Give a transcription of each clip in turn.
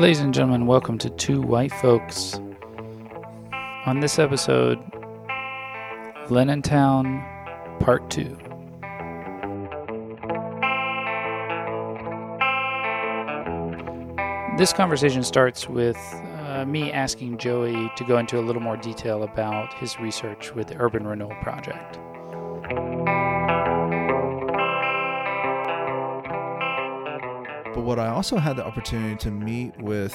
Ladies and gentlemen, welcome to Two White Folks. On this episode, Town, Part 2. This conversation starts with uh, me asking Joey to go into a little more detail about his research with the Urban Renewal Project. What I also had the opportunity to meet with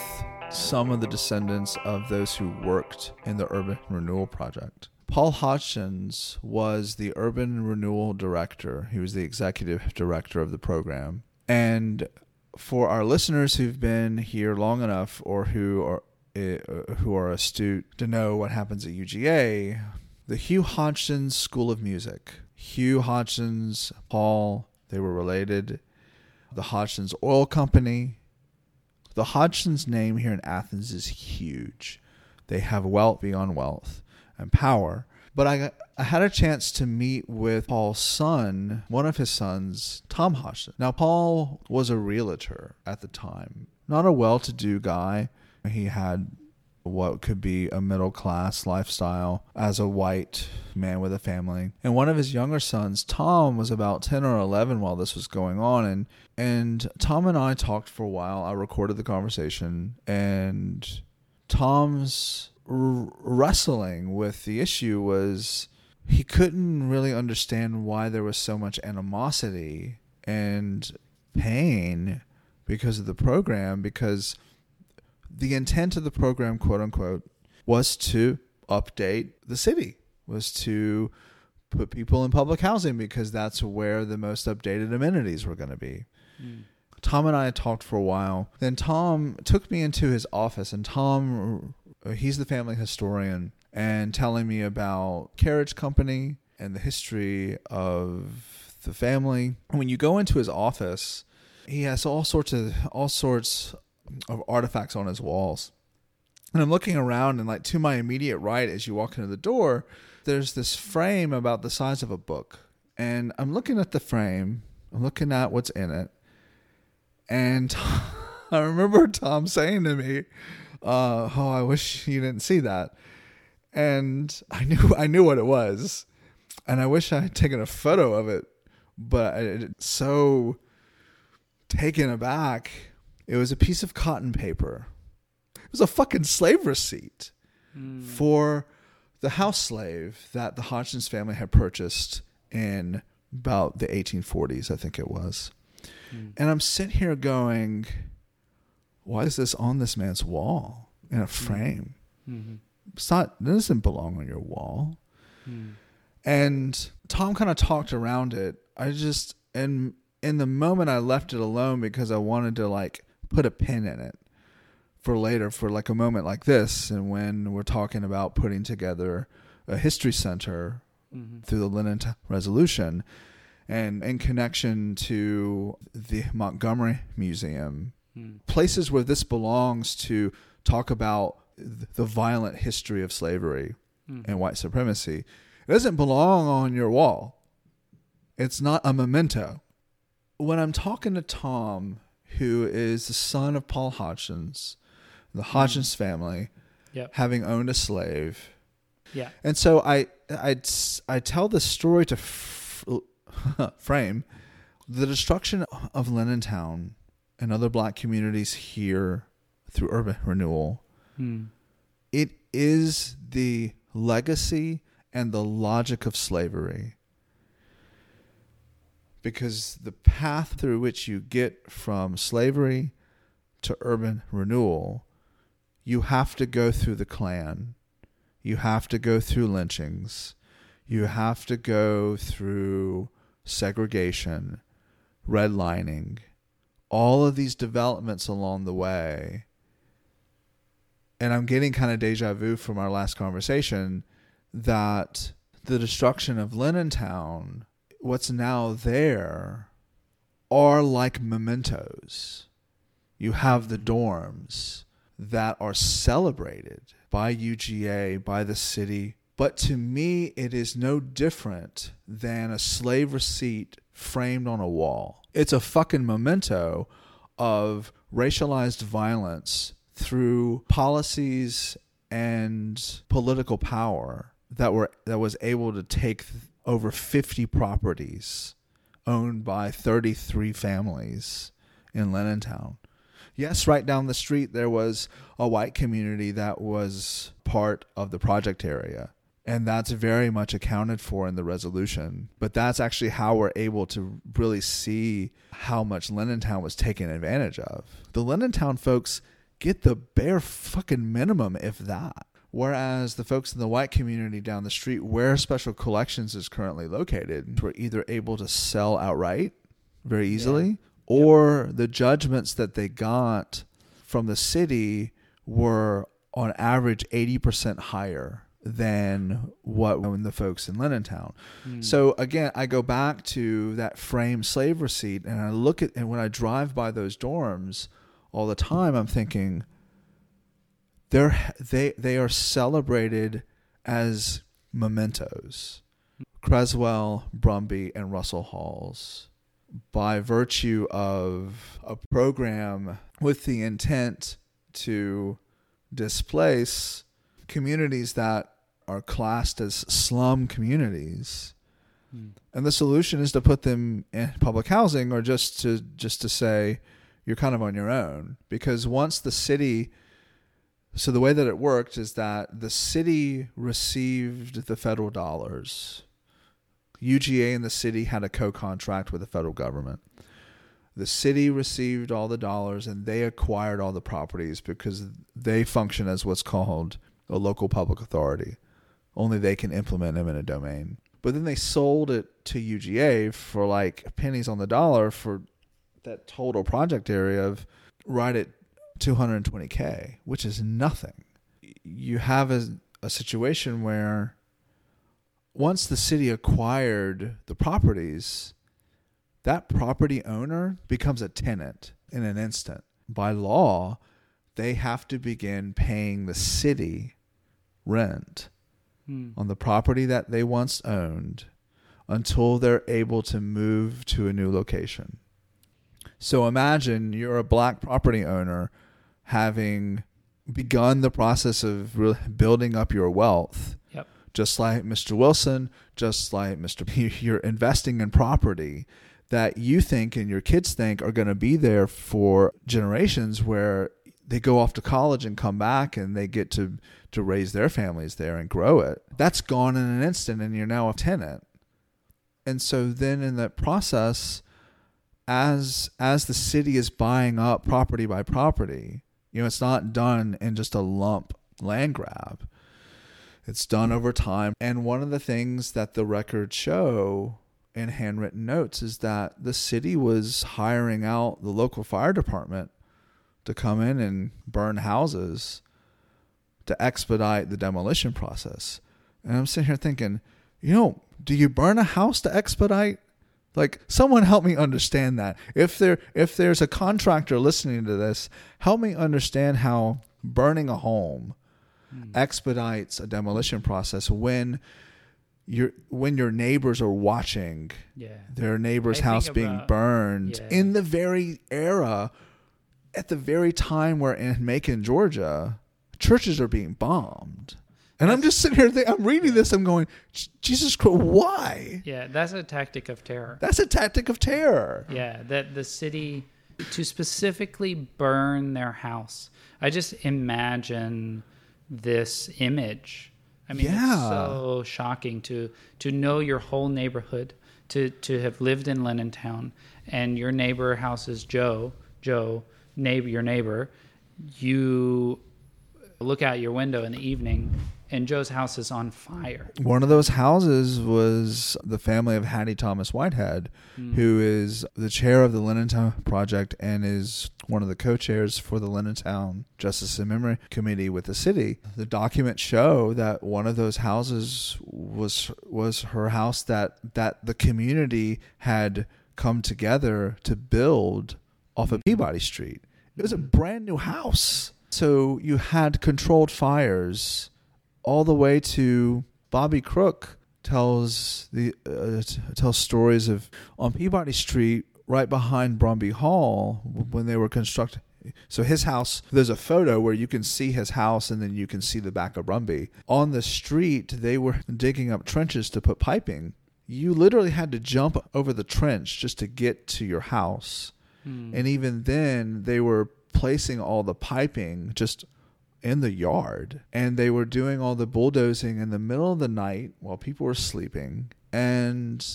some of the descendants of those who worked in the Urban Renewal Project. Paul Hodgson was the Urban Renewal Director. He was the executive director of the program. And for our listeners who've been here long enough or who are uh, who are astute to know what happens at UGA, the Hugh Hodgson School of Music. Hugh Hodgson, Paul, they were related the Hodgson's Oil Company. The Hodgson's name here in Athens is huge. They have wealth beyond wealth and power. But I, I had a chance to meet with Paul's son, one of his sons, Tom Hodgson. Now, Paul was a realtor at the time, not a well to do guy. He had what could be a middle class lifestyle as a white man with a family. And one of his younger sons, Tom, was about 10 or 11 while this was going on and and Tom and I talked for a while. I recorded the conversation and Tom's r- wrestling with the issue was he couldn't really understand why there was so much animosity and pain because of the program because the intent of the program, quote unquote, was to update the city, was to put people in public housing because that's where the most updated amenities were going to be. Mm. Tom and I had talked for a while. Then Tom took me into his office, and Tom, he's the family historian, and telling me about Carriage Company and the history of the family. When you go into his office, he has all sorts of all sorts of artifacts on his walls. And I'm looking around, and like to my immediate right, as you walk into the door, there's this frame about the size of a book. And I'm looking at the frame, I'm looking at what's in it. And I remember Tom saying to me, uh, "Oh, I wish you didn't see that." And I knew I knew what it was, and I wish I had taken a photo of it, but I was so taken aback it was a piece of cotton paper. It was a fucking slave receipt mm. for the house slave that the Hodgson family had purchased in about the 1840s, I think it was. Mm. And I'm sitting here going, why is this on this man's wall in a hmm. frame? Mm-hmm. It's not, it doesn't belong on your wall. Mm. And Tom kind of talked around it. I just, and in the moment I left it alone because I wanted to like put a pin in it for later for like a moment like this and when we're talking about putting together a history center mm-hmm. through the Lenin resolution and in connection to the Montgomery Museum mm. places where this belongs to talk about the violent history of slavery mm. and white supremacy it doesn't belong on your wall it's not a memento when i'm talking to tom who is the son of Paul Hodgson, the mm. Hodgson mm. family, yep. having owned a slave. Yeah. And so I I I tell the story to f- frame the destruction of Linnentown and other black communities here through urban renewal. Mm. It is the legacy and the logic of slavery because the path through which you get from slavery to urban renewal, you have to go through the Klan. You have to go through lynchings. You have to go through segregation, redlining, all of these developments along the way. And I'm getting kind of deja vu from our last conversation that the destruction of Town what's now there are like mementos. You have the dorms that are celebrated by UGA, by the city. But to me, it is no different than a slave receipt framed on a wall. It's a fucking memento of racialized violence through policies and political power that were that was able to take over 50 properties owned by 33 families in Linnentown. Yes, right down the street there was a white community that was part of the project area. And that's very much accounted for in the resolution. But that's actually how we're able to really see how much Linnentown was taken advantage of. The Linnentown folks get the bare fucking minimum, if that. Whereas the folks in the white community down the street, where Special Collections is currently located, were either able to sell outright very easily, yeah. or yep. the judgments that they got from the city were on average 80% higher than what when the folks in Linnentown. Mm. So again, I go back to that frame slave receipt and I look at and when I drive by those dorms all the time, I'm thinking they're they they are celebrated as mementos. Creswell, Brumby, and Russell Halls by virtue of a program with the intent to displace communities that are classed as slum communities. Hmm. And the solution is to put them in public housing or just to just to say you're kind of on your own because once the city so the way that it worked is that the city received the federal dollars. UGA and the city had a co-contract with the federal government. The city received all the dollars and they acquired all the properties because they function as what's called a local public authority. Only they can implement eminent domain. But then they sold it to UGA for like pennies on the dollar for that total project area of right at 220K, which is nothing. You have a, a situation where once the city acquired the properties, that property owner becomes a tenant in an instant. By law, they have to begin paying the city rent hmm. on the property that they once owned until they're able to move to a new location. So imagine you're a black property owner having begun the process of really building up your wealth. Yep. Just like Mr. Wilson, just like Mr. P, you're investing in property that you think and your kids think are going to be there for generations where they go off to college and come back and they get to to raise their families there and grow it. That's gone in an instant and you're now a tenant. And so then in that process as as the city is buying up property by property, you know, it's not done in just a lump land grab. It's done over time. And one of the things that the records show in handwritten notes is that the city was hiring out the local fire department to come in and burn houses to expedite the demolition process. And I'm sitting here thinking, you know, do you burn a house to expedite? Like someone help me understand that. If there if there's a contractor listening to this, help me understand how burning a home mm. expedites a demolition process when your when your neighbors are watching yeah. their neighbor's I house being about, burned yeah. in the very era at the very time where in Macon, Georgia, churches are being bombed. And I'm just sitting here thinking, I'm reading this, I'm going, Jesus Christ, why? Yeah, that's a tactic of terror. That's a tactic of terror. Yeah, that the city to specifically burn their house. I just imagine this image. I mean, yeah. it's so shocking to to know your whole neighborhood, to to have lived in Linnentown, and your neighbor house is Joe, Joe, neighbor, your neighbor. You look out your window in the evening and Joe's house is on fire. One of those houses was the family of Hattie Thomas Whitehead, mm. who is the chair of the Linnentown Project and is one of the co-chairs for the Linnentown Justice and Memory Committee with the city. The documents show that one of those houses was was her house that that the community had come together to build off of Peabody Street. It was a brand new house. So you had controlled fires all the way to Bobby Crook tells the uh, tells stories of on Peabody Street right behind Brumby Hall when they were constructing So his house, there's a photo where you can see his house and then you can see the back of Brumby. On the street, they were digging up trenches to put piping. You literally had to jump over the trench just to get to your house. Hmm. And even then, they were placing all the piping just in the yard and they were doing all the bulldozing in the middle of the night while people were sleeping. And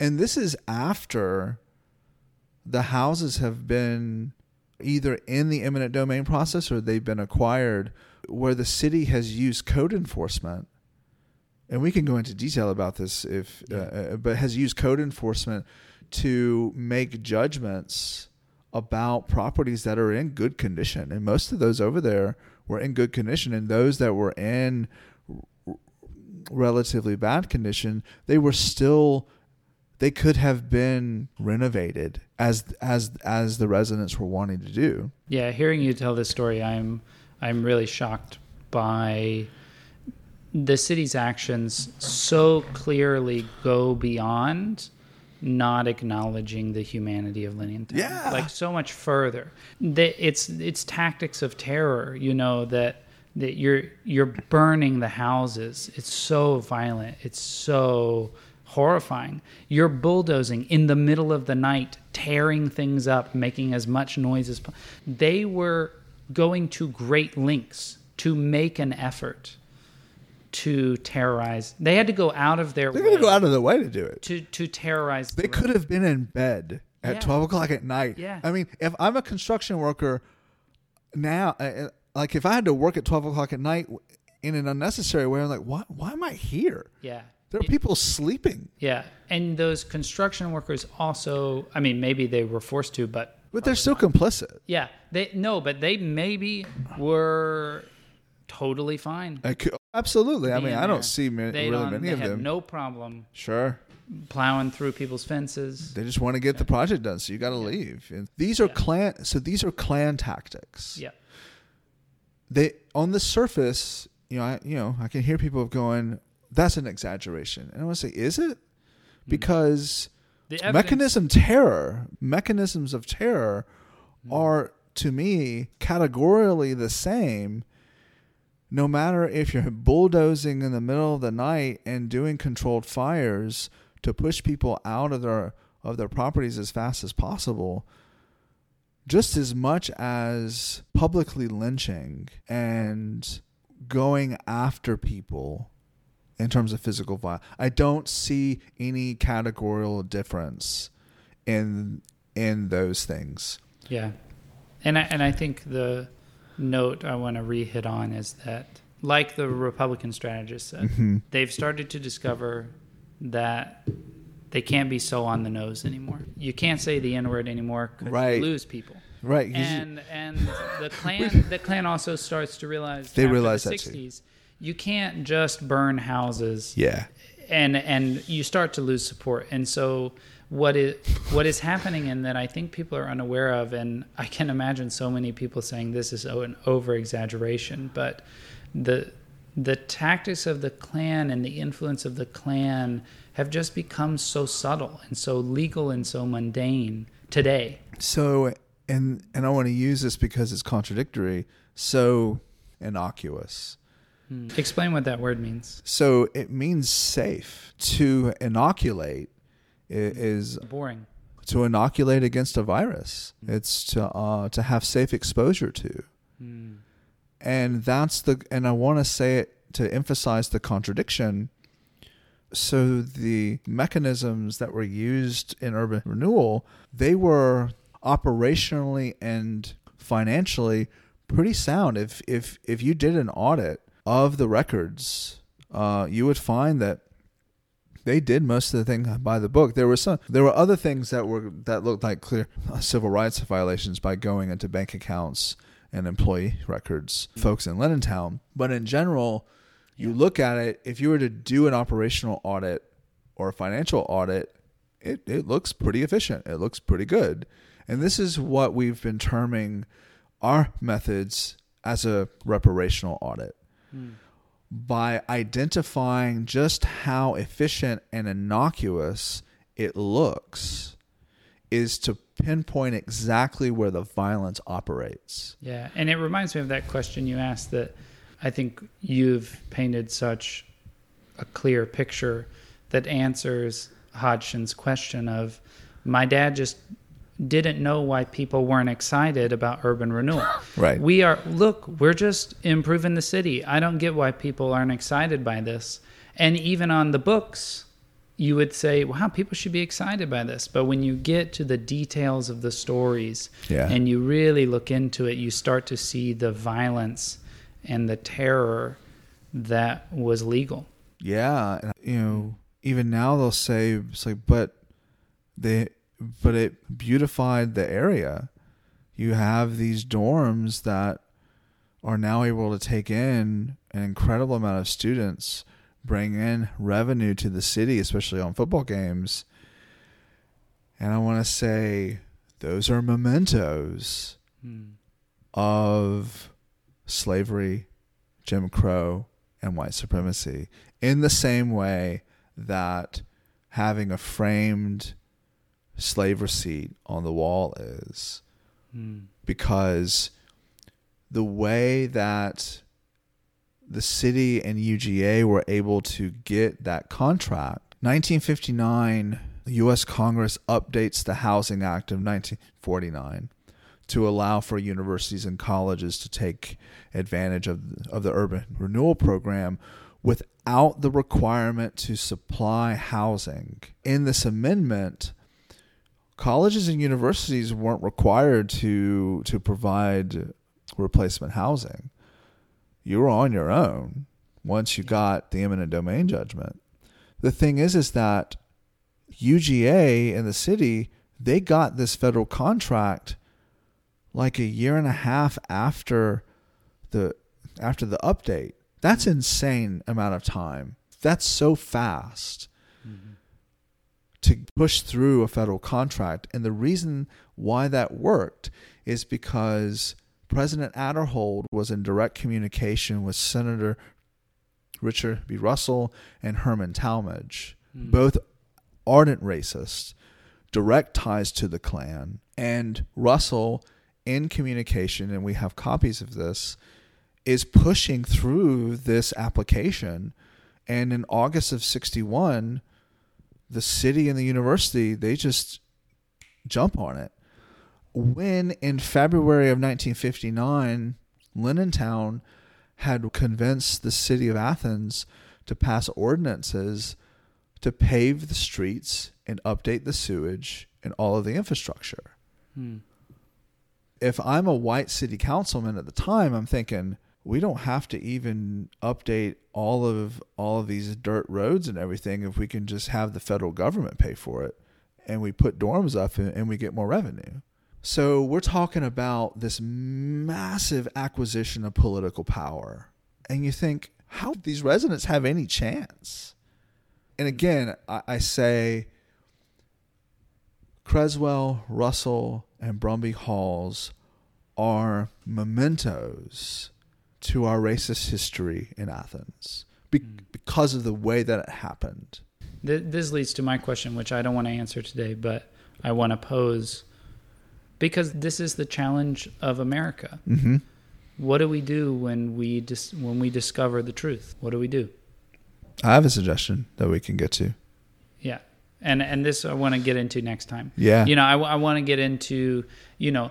and this is after the houses have been either in the eminent domain process or they've been acquired where the city has used code enforcement. And we can go into detail about this if yeah. uh, uh but has used code enforcement to make judgments about properties that are in good condition. And most of those over there were in good condition and those that were in relatively bad condition they were still they could have been renovated as as as the residents were wanting to do. Yeah, hearing you tell this story, I'm I'm really shocked by the city's actions so clearly go beyond not acknowledging the humanity of Town. Yeah. Like so much further. It's it's tactics of terror, you know, that that you're you're burning the houses. It's so violent. It's so horrifying. You're bulldozing in the middle of the night, tearing things up, making as much noise as possible. They were going to great lengths to make an effort to terrorize. They had to go out of their. They're going to go out of their way to do it. To to terrorize. They the could have been in bed at yeah. twelve o'clock at night. Yeah. I mean, if I'm a construction worker now, uh, uh, like if I had to work at twelve o'clock at night in an unnecessary way, I'm like, why? Why am I here? Yeah. There are people sleeping. Yeah, and those construction workers also. I mean, maybe they were forced to, but but they're still complicit. Yeah, they no, but they maybe were totally fine. Could, absolutely. I mean, I don't see many, they really many of them. No problem. Sure. Plowing through people's fences. They just want to get the project done, so you got to leave. And these are yeah. Klan. So these are Klan tactics. Yeah. They on the surface, you know, I, you know, I can hear people going, that's an exaggeration. And I want to say, is it? Hmm. Because mechanism terror, mechanisms of terror mm. are to me categorically the same no matter if you're bulldozing in the middle of the night and doing controlled fires to push people out of their of their properties as fast as possible just as much as publicly lynching and going after people in terms of physical violence. I don't see any categorical difference in in those things. Yeah, and I, and I think the note I want to re-hit on is that, like the Republican strategist said, mm-hmm. they've started to discover that they can't be so on the nose anymore. You can't say the N word anymore because right. you lose people. Right. And and the Klan the Klan also starts to realize they realize the that 60s, too you can't just burn houses. Yeah. And and you start to lose support. And so what is what is happening and that I think people are unaware of and I can imagine so many people saying this is an over exaggeration, but the the tactics of the Klan and the influence of the Klan have just become so subtle and so legal and so mundane today. So and and I want to use this because it's contradictory. So innocuous. Hmm. Explain what that word means. So it means safe. To inoculate is boring. To inoculate against a virus. Mm. It's to uh, to have safe exposure to. Mm. And that's the and I want to say it to emphasize the contradiction. So the mechanisms that were used in urban renewal, they were operationally and financially pretty sound. If if if you did an audit of the records, uh, you would find that they did most of the thing by the book. There were some. There were other things that were that looked like clear uh, civil rights violations by going into bank accounts and employee records, folks in Town. But in general, you yeah. look at it. If you were to do an operational audit or a financial audit, it it looks pretty efficient. It looks pretty good. And this is what we've been terming our methods as a reparational audit hmm. By identifying just how efficient and innocuous it looks. is to pinpoint exactly where the violence operates. Yeah, and it reminds me of that question you asked that I think you've painted such a clear picture that answers Hodgson's question of my dad just didn't know why people weren't excited about urban renewal. Right. We are look, we're just improving the city. I don't get why people aren't excited by this. And even on the books, you would say, wow, people should be excited by this. But when you get to the details of the stories Yeah. and you really look into it, you start to see the violence and the terror that was legal. Yeah, and, you know, even now they'll say it's like, but they, but it beautified the area. You have these dorms that are now able to take in an incredible amount of students, bring in revenue to the city, especially on football games. And I want to say those are mementos hmm. of slavery, Jim Crow, and white supremacy in the same way that having a framed slave receipt on the wall is. Hmm. Because the way that the city and UGA were able to get that contract, 1959, the U.S. Congress updates the Housing Act of 1949 to allow for universities and colleges to take advantage of, of the urban renewal program without the requirement to supply housing. In this amendment, colleges and universities weren't required to to provide replacement housing. You were on your own once you got the eminent domain judgment. The thing is is that UGA and the city, they got this federal contract like a year and a half after the after the update. That's insane amount of time. That's so fast mm-hmm. To push through a federal contract. And the reason why that worked is because President Aderhold was in direct communication with Senator Richard B. Russell and Herman Talmadge, hmm. both ardent racists, direct ties to the Klan. And Russell, in communication, and we have copies of this, is pushing through this application. And in August of 61, the city and the university, they just jump on it. When in February of 1959, Linnentown had convinced the city of Athens to pass ordinances to pave the streets and update the sewage and all of the infrastructure. Hmm. If I'm a white city councilman at the time, I'm thinking we don't have to even update all of all of these dirt roads and everything if we can just have the federal government pay for it and we put dorms up and, and we get more revenue. So we're talking about this massive acquisition of political power. And you think, how these residents have any chance? And again, I, I say Creswell, Russell, and Brumby Halls are mementos to our racist history in Athens be- because of the way that it happened. Th- This leads to my question, which I don't want to answer today, but I want to pose because this is the challenge of America. Mm-hmm. What do we do when we dis- when we discover the truth? What do we do? I have a suggestion that we can get to. Yeah, and and this I want to get into next time. Yeah. you know, I, I want to get into you know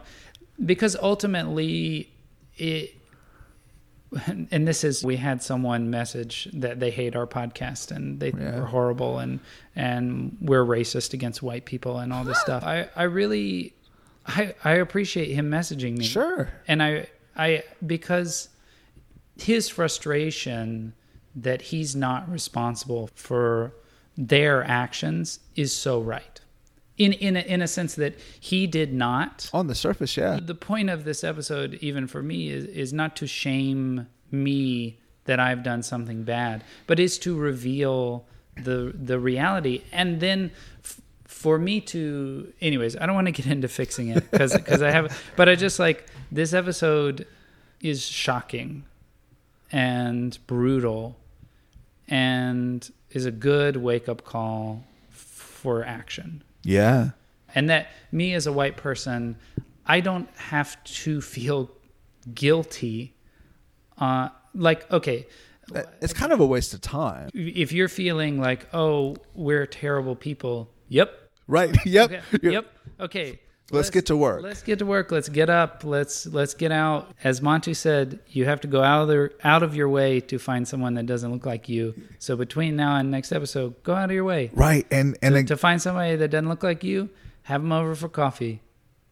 because ultimately it. And this is we had someone message that they hate our podcast and they think Yeah. we're horrible and and we're racist against white people and all this stuff. I I really I I appreciate him messaging me. Sure. And I I because his frustration that he's not responsible for their actions is so right. In in a, in a sense that he did not. On the surface, yeah. The point of this episode, even for me, is is not to shame me that I've done something bad, but is to reveal the the reality, and then. F- for me to anyways i don't want to get into fixing it because i have but i just like this episode is shocking and brutal and is a good wake up call for action. Yeah. and that me as a white person, I don't have to feel guilty. Uh, like okay, it's kind of a waste of time. if you're feeling like oh we're terrible people, yep, Right. Yep. okay, yep, okay. Let's get to work. Let's get to work. Let's get up. Let's let's get out. As Monty said, you have to go out of the, out of your way to find someone that doesn't look like you. So between now and next episode, go out of your way Right. And and it- to find somebody that doesn't look like you. Have them over for coffee.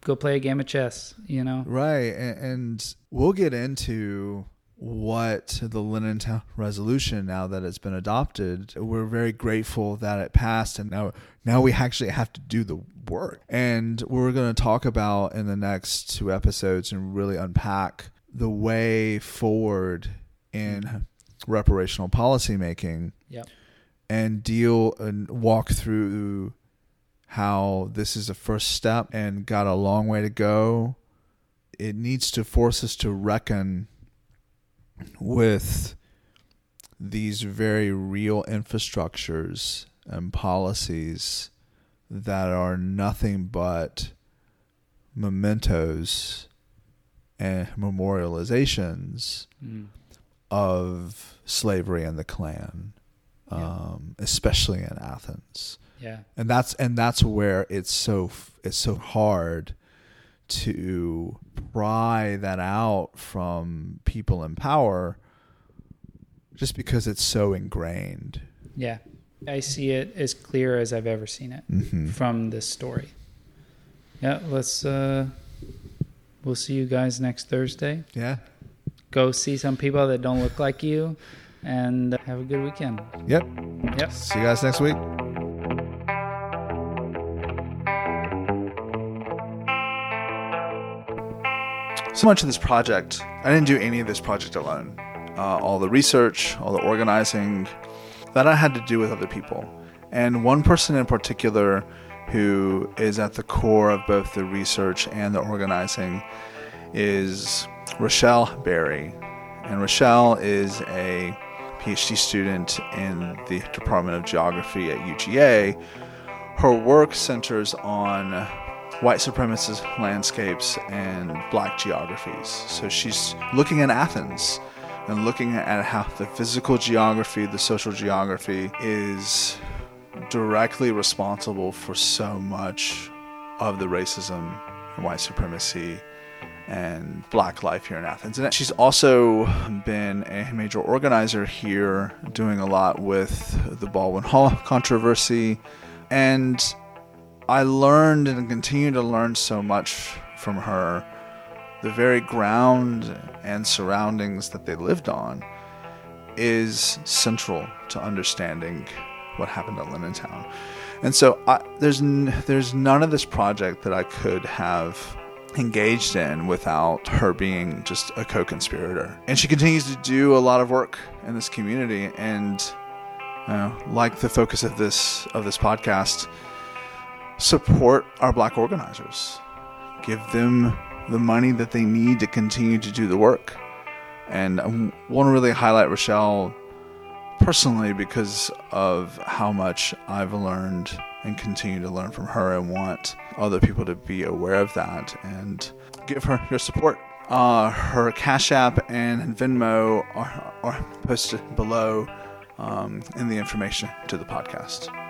Go play a game of chess. You know. Right, and, and we'll get into what the Lennon resolution now that it's been adopted. We're very grateful that it passed, and now now we actually have to do the work. And we're going to talk about in the next two episodes and really unpack the way forward in mm-hmm. reparational policymaking Yep. and deal and walk through how this is a first step and got a long way to go. It needs to force us to reckon with these very real infrastructures and policies that are nothing but mementos and memorializations Mm. of slavery and the Klan, um, especially in Athens. Yeah. And that's and that's where it's so it's so hard to pry that out from people in power, just because it's so ingrained. Yeah. I see it as clear as I've ever seen it Mm-hmm. from this story. Yeah. Let's. uh We'll see you guys next Thursday. Yeah. Go see some people that don't look like you, and have a good weekend. Yep. Yep. See you guys next week. So much of this project, I didn't do any of this project alone. Uh, all the research, all the organizing, that I had to do with other people. And one person in particular who is at the core of both the research and the organizing is Rachelle Berry. And Rachelle is a PhD student in the Department of Geography at UGA. Her work centers on white supremacist landscapes and black geographies. So she's looking at Athens and looking at how the physical geography, the social geography is directly responsible for so much of the racism and white supremacy and black life here in Athens. And she's also been a major organizer here, doing a lot with the Baldwin Hall controversy. And I learned and continue to learn so much from her. The very ground and surroundings that they lived on is central to understanding what happened at Linnentown. And so I, there's n- there's none of this project that I could have engaged in without her being just a co-conspirator. And she continues to do a lot of work in this community and know, like the focus of this of this podcast support our black organizers. Give them the money that they need to continue to do the work. And I want to really highlight Rachelle personally because of how much I've learned and continue to learn from her and want other people to be aware of that and give her your support. Uh, her Cash App and Venmo are, are posted below um, in the information to the podcast.